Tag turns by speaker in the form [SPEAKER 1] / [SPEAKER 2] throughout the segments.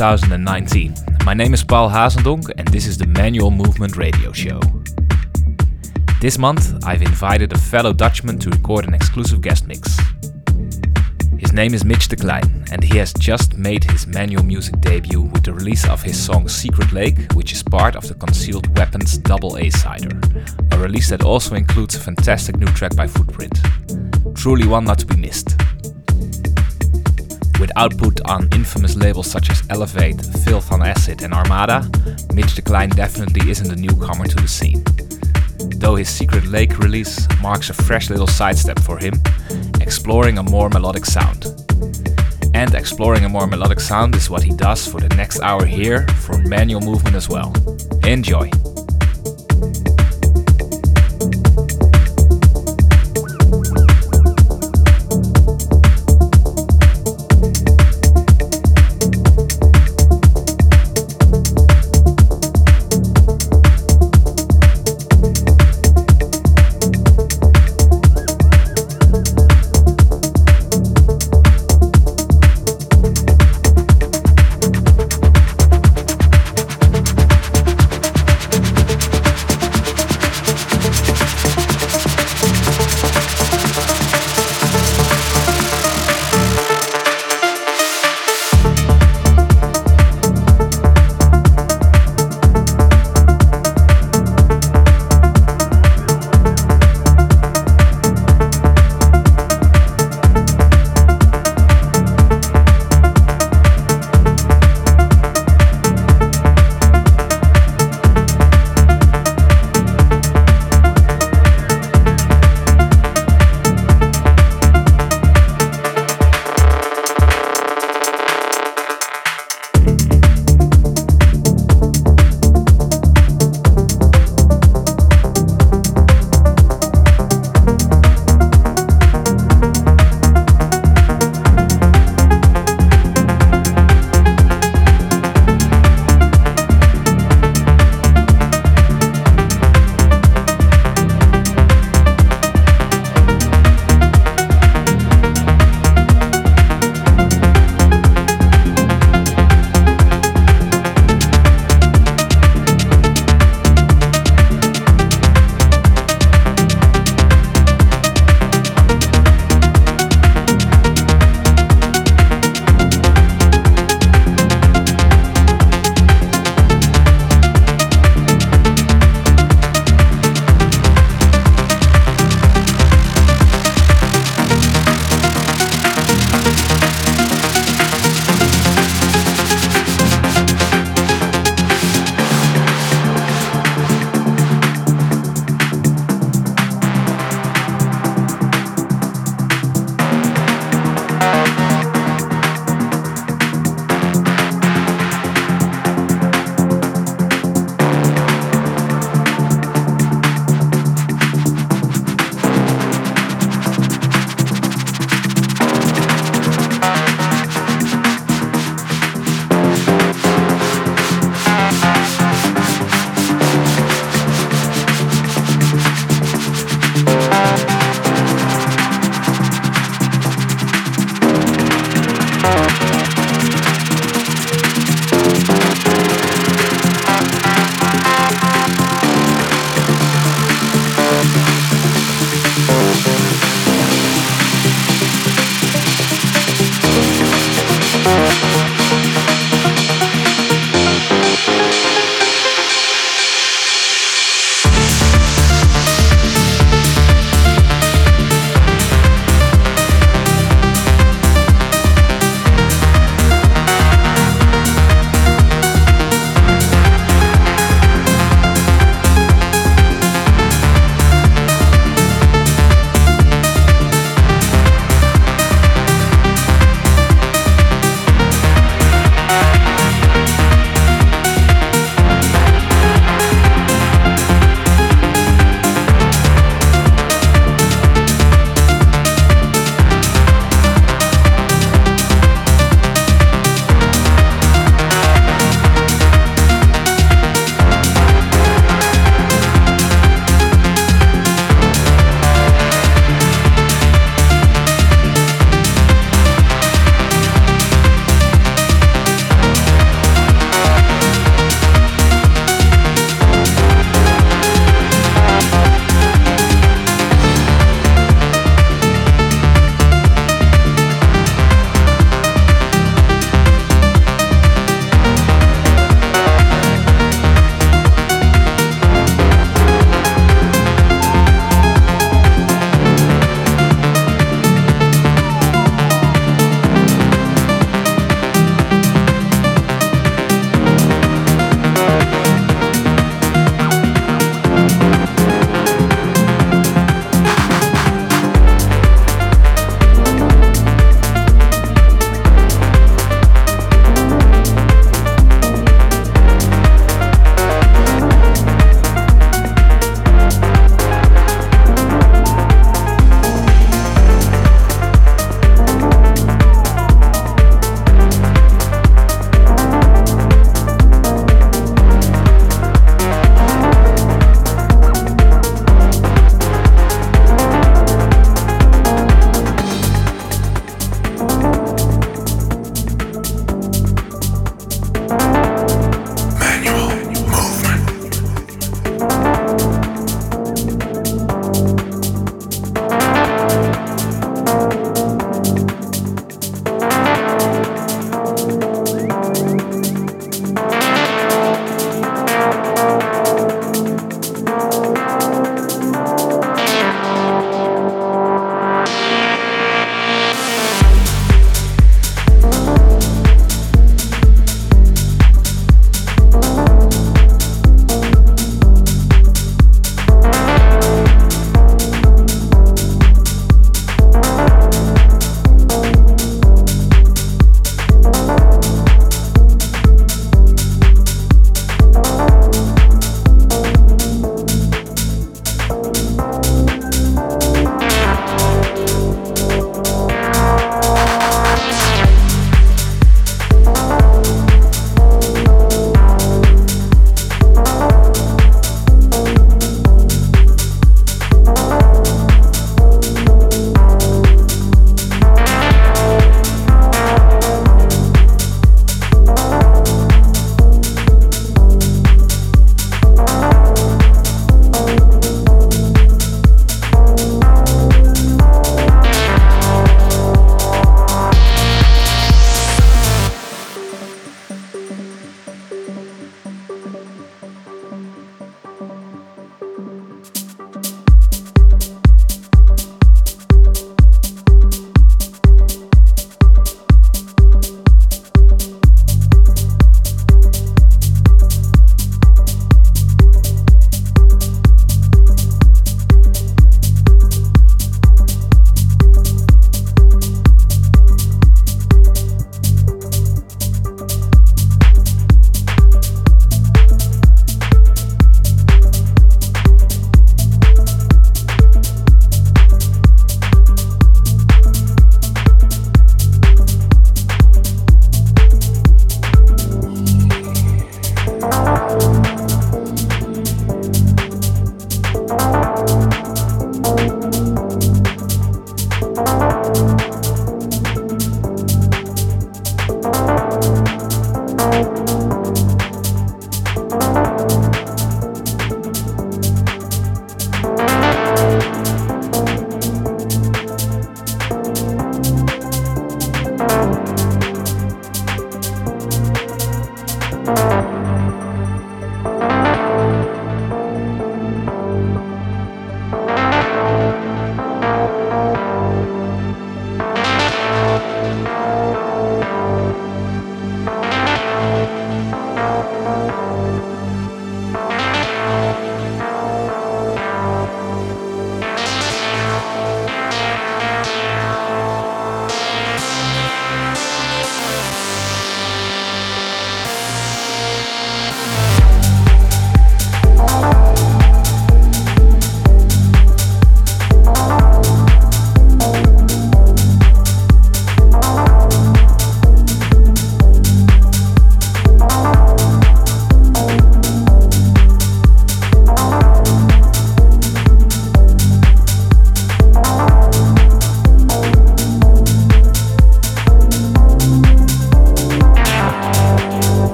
[SPEAKER 1] 2019. My name is Paul Hazendonk and this is the Manual Movement Radio Show. This month, I've invited a fellow Dutchman to record an exclusive guest mix. His name is Mitch de Klein, and he has just made his manual music debut with the release of his song Secret Lake, which is part of the Concealed Weapons double A-sider, a release that also includes a fantastic new track by Footprint. Truly one not to be missed. With output on infamous labels such as Elevate, Filth on Acid, and Armada, Mitch de Klein definitely isn't a newcomer to the scene. Though his Secret Lake release marks a fresh little sidestep for him, exploring a more melodic sound. And exploring a more melodic sound is what he does for the next hour here for manual movement as well. Enjoy!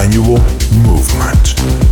[SPEAKER 1] Annual movement.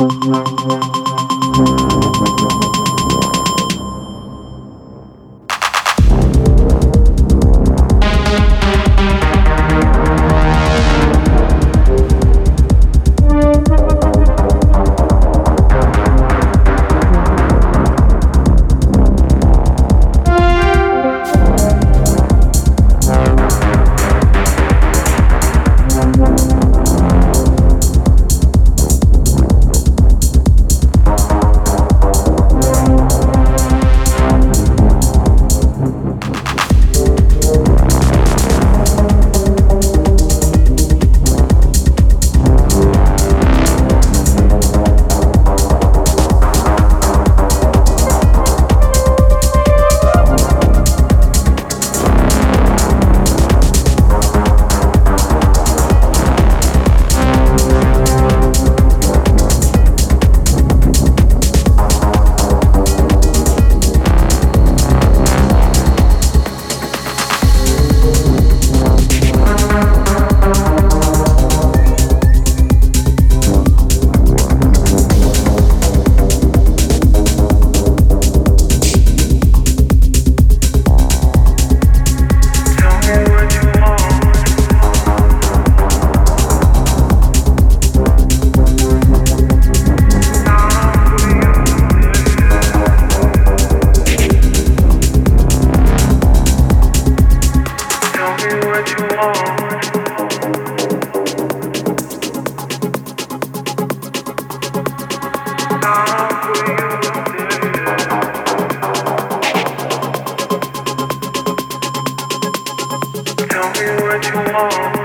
[SPEAKER 1] Música tomorrow.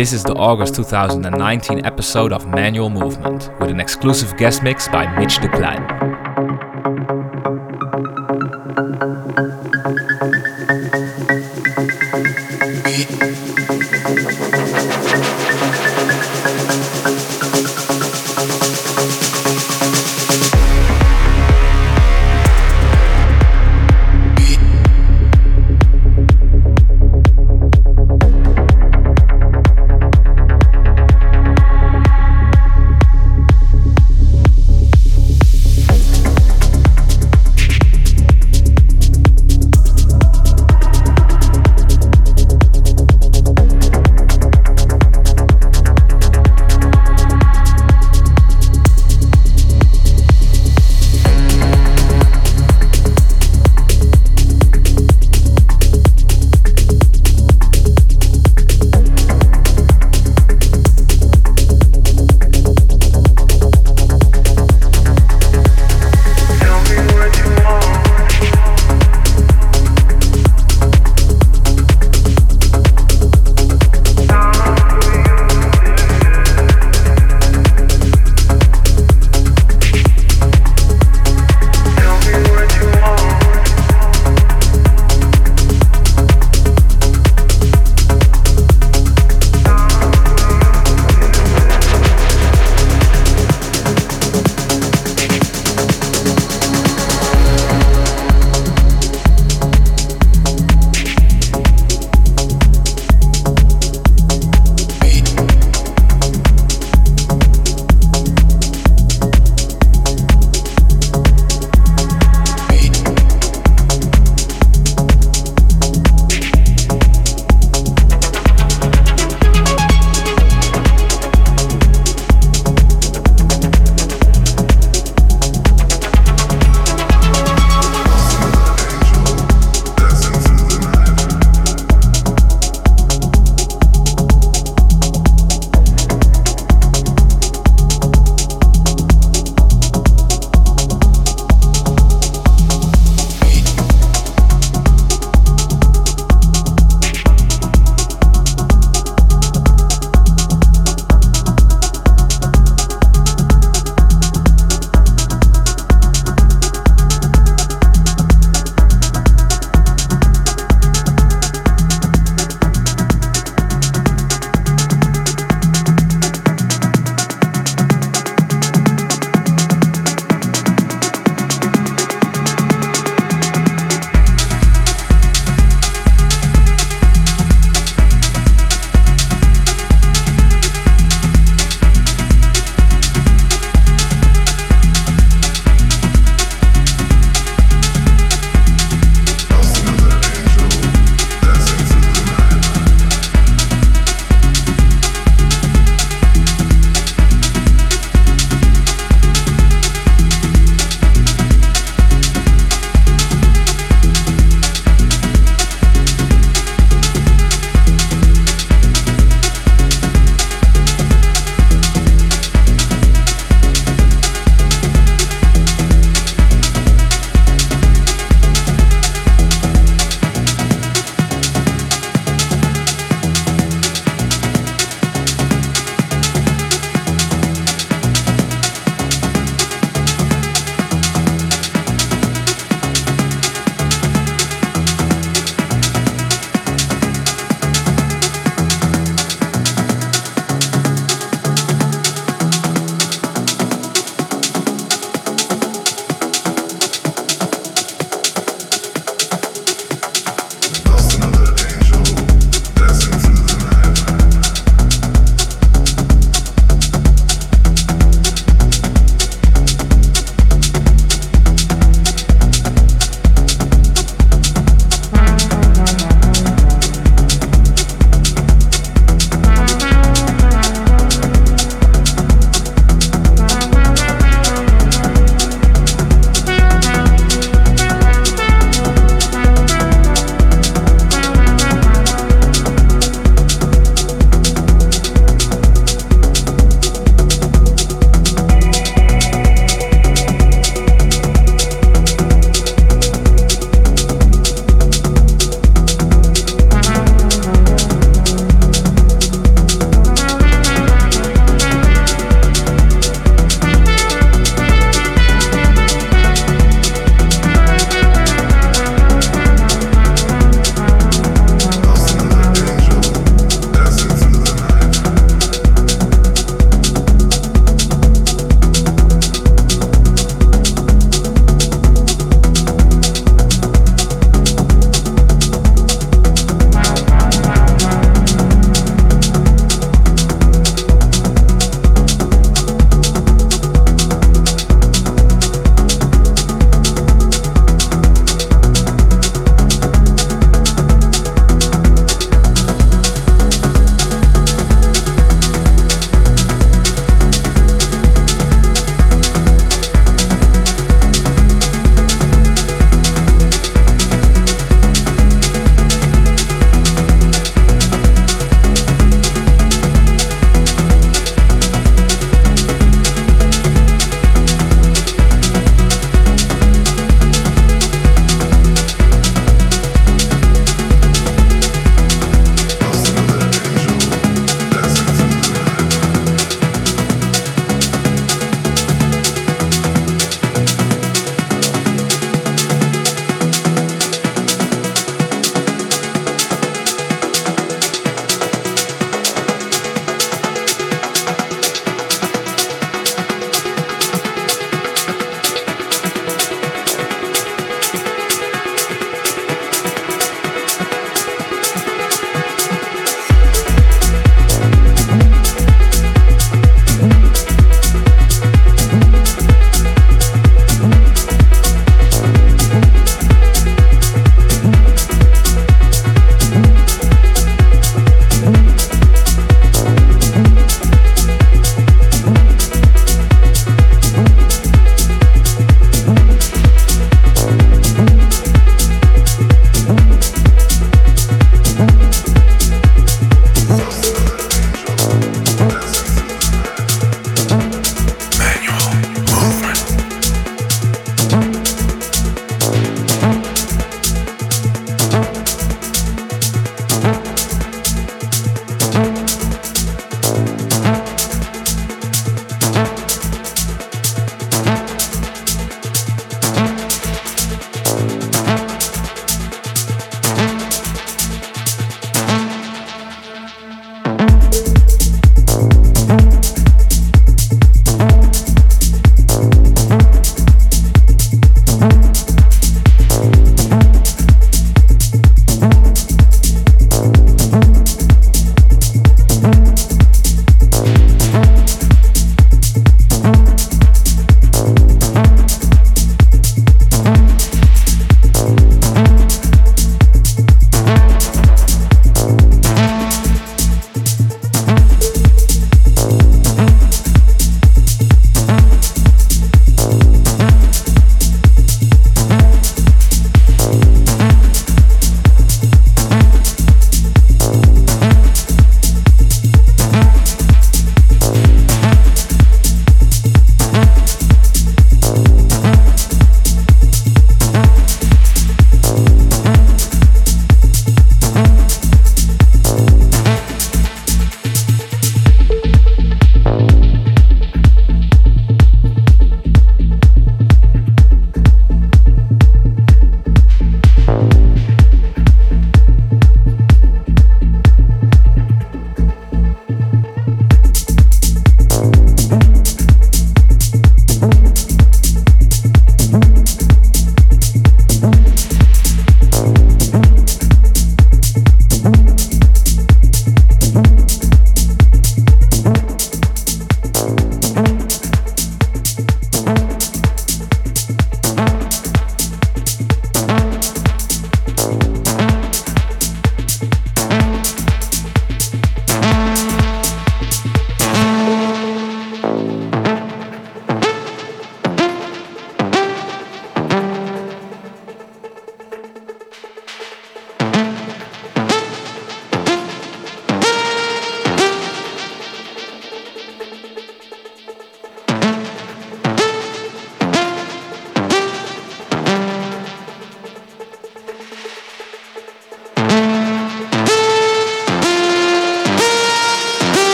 [SPEAKER 1] This is the August 2019 episode of Manual Movement with an exclusive guest mix by Mitch de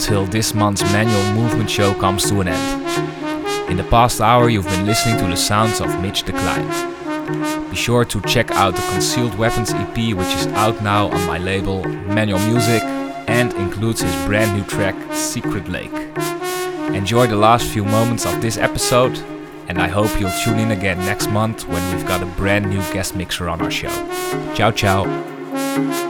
[SPEAKER 1] until this month's Manual Movement show comes to an end. In the past hour, you've been listening to the sounds of Mitch de Klein. Be sure to check out the Concealed Weapons EP, which is out now on my label Manual Music and includes his brand new track Secret Lake. Enjoy the last few moments of this episode, and I hope you'll tune in again next month when we've got a brand new guest mixer on our show. Ciao, ciao.